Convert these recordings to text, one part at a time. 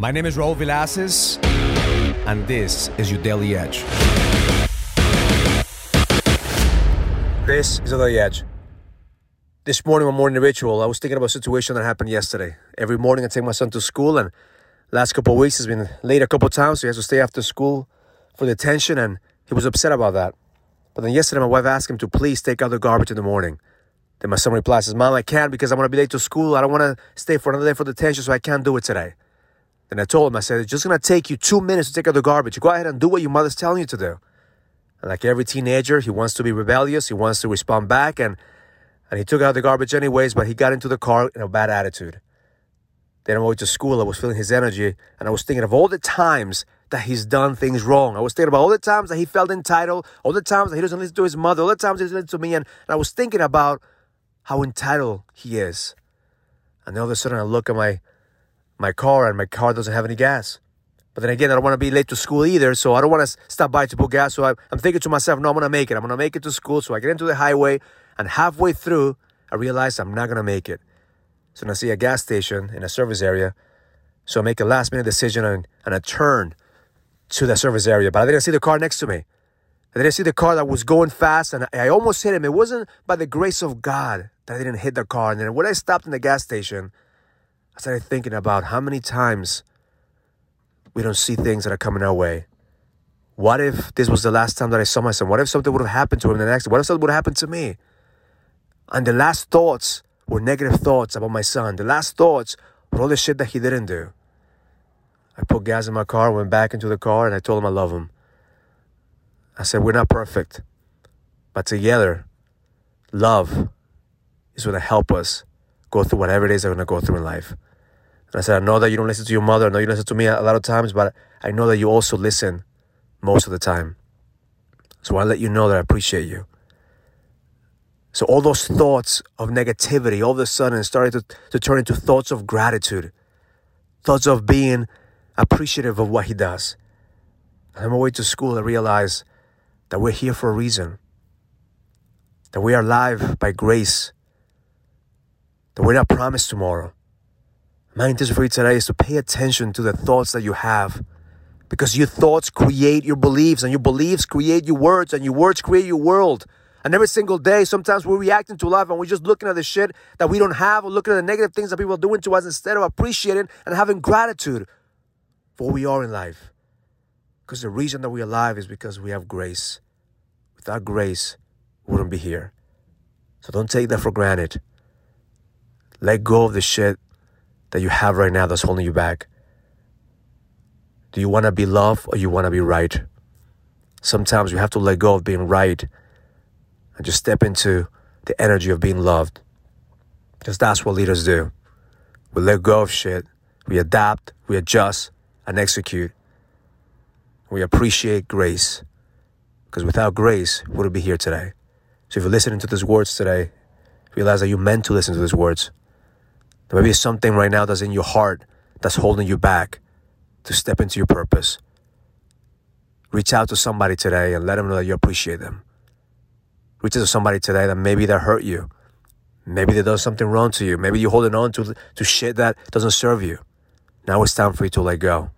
My name is Raul Villacis, and this is your Daily Edge. This is Daily Edge. This morning, my morning ritual, I was thinking about a situation that happened yesterday. Every morning, I take my son to school, and last couple of weeks, he's been late a couple times, so he has to stay after school for the attention, and he was upset about that. But then yesterday, my wife asked him to please take out the garbage in the morning. Then my son replies, Mom, I can't because I'm going to be late to school. I don't want to stay for another day for the attention, so I can't do it today. Then I told him, I said, it's just to take you two minutes to take out the garbage. Go ahead and do what your mother's telling you to do. And like every teenager, he wants to be rebellious. He wants to respond back. And, and he took out the garbage anyways, but he got into the car in a bad attitude. Then my way to school, I was feeling his energy and I was thinking of all the times that he's done things wrong. I was thinking about all the times that he felt entitled, all the times that he doesn't listen to his mother, all the times he doesn't listen to me. And, and I was thinking about how entitled he is. And then all of a sudden I look at my my car and my car doesn't have any gas. But then again, I don't want to be late to school either, so I don't want to stop by to put gas. So I, am thinking to myself, no, I'm going to make it. I'm going to make it to school. So I get into the highway, and halfway through, I realize I'm not going to make it. So I see a gas station in a service area. So I make a last minute decision and, and I turn to the service area. But I didn't see the car next to me. I didn't see the car that was going fast, and I almost hit him. It wasn't by the grace of God that I didn't hit the car. And then when I stopped in the gas station, I started thinking about how many times we don't see things that are coming our way. What if this was the last time that I saw my son? What if something would have happened to him the next? What if something would have happened to me? And the last thoughts were negative thoughts about my son. The last thoughts were all the shit that he didn't do. I put gas in my car, went back into the car, and I told him I love him. I said, We're not perfect, but together, love is going to help us go through whatever it is they're going to go through in life. And I said, I know that you don't listen to your mother. I know you listen to me a lot of times, but I know that you also listen most of the time. So I let you know that I appreciate you. So all those thoughts of negativity all of a sudden started to, to turn into thoughts of gratitude, thoughts of being appreciative of what he does. And on my way to school, I realized that we're here for a reason, that we are alive by grace, that we're not promised tomorrow my intention for you today is to pay attention to the thoughts that you have because your thoughts create your beliefs and your beliefs create your words and your words create your world. And every single day, sometimes we're reacting to life and we're just looking at the shit that we don't have or looking at the negative things that people are doing to us instead of appreciating and having gratitude for who we are in life. Because the reason that we're alive is because we have grace. Without grace, we wouldn't be here. So don't take that for granted. Let go of the shit that you have right now that's holding you back? Do you want to be loved or you want to be right? Sometimes you have to let go of being right and just step into the energy of being loved. Because that's what leaders do. We let go of shit, we adapt, we adjust, and execute. We appreciate grace. Because without grace, we wouldn't be here today. So if you're listening to these words today, realize that you're meant to listen to these words. There may be something right now that's in your heart that's holding you back to step into your purpose. Reach out to somebody today and let them know that you appreciate them. Reach out to somebody today that maybe they hurt you. Maybe they done something wrong to you. Maybe you're holding on to, to shit that doesn't serve you. Now it's time for you to let go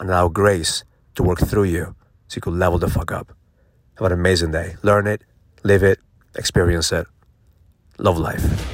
and allow grace to work through you so you can level the fuck up. Have an amazing day. Learn it, live it, experience it. Love life.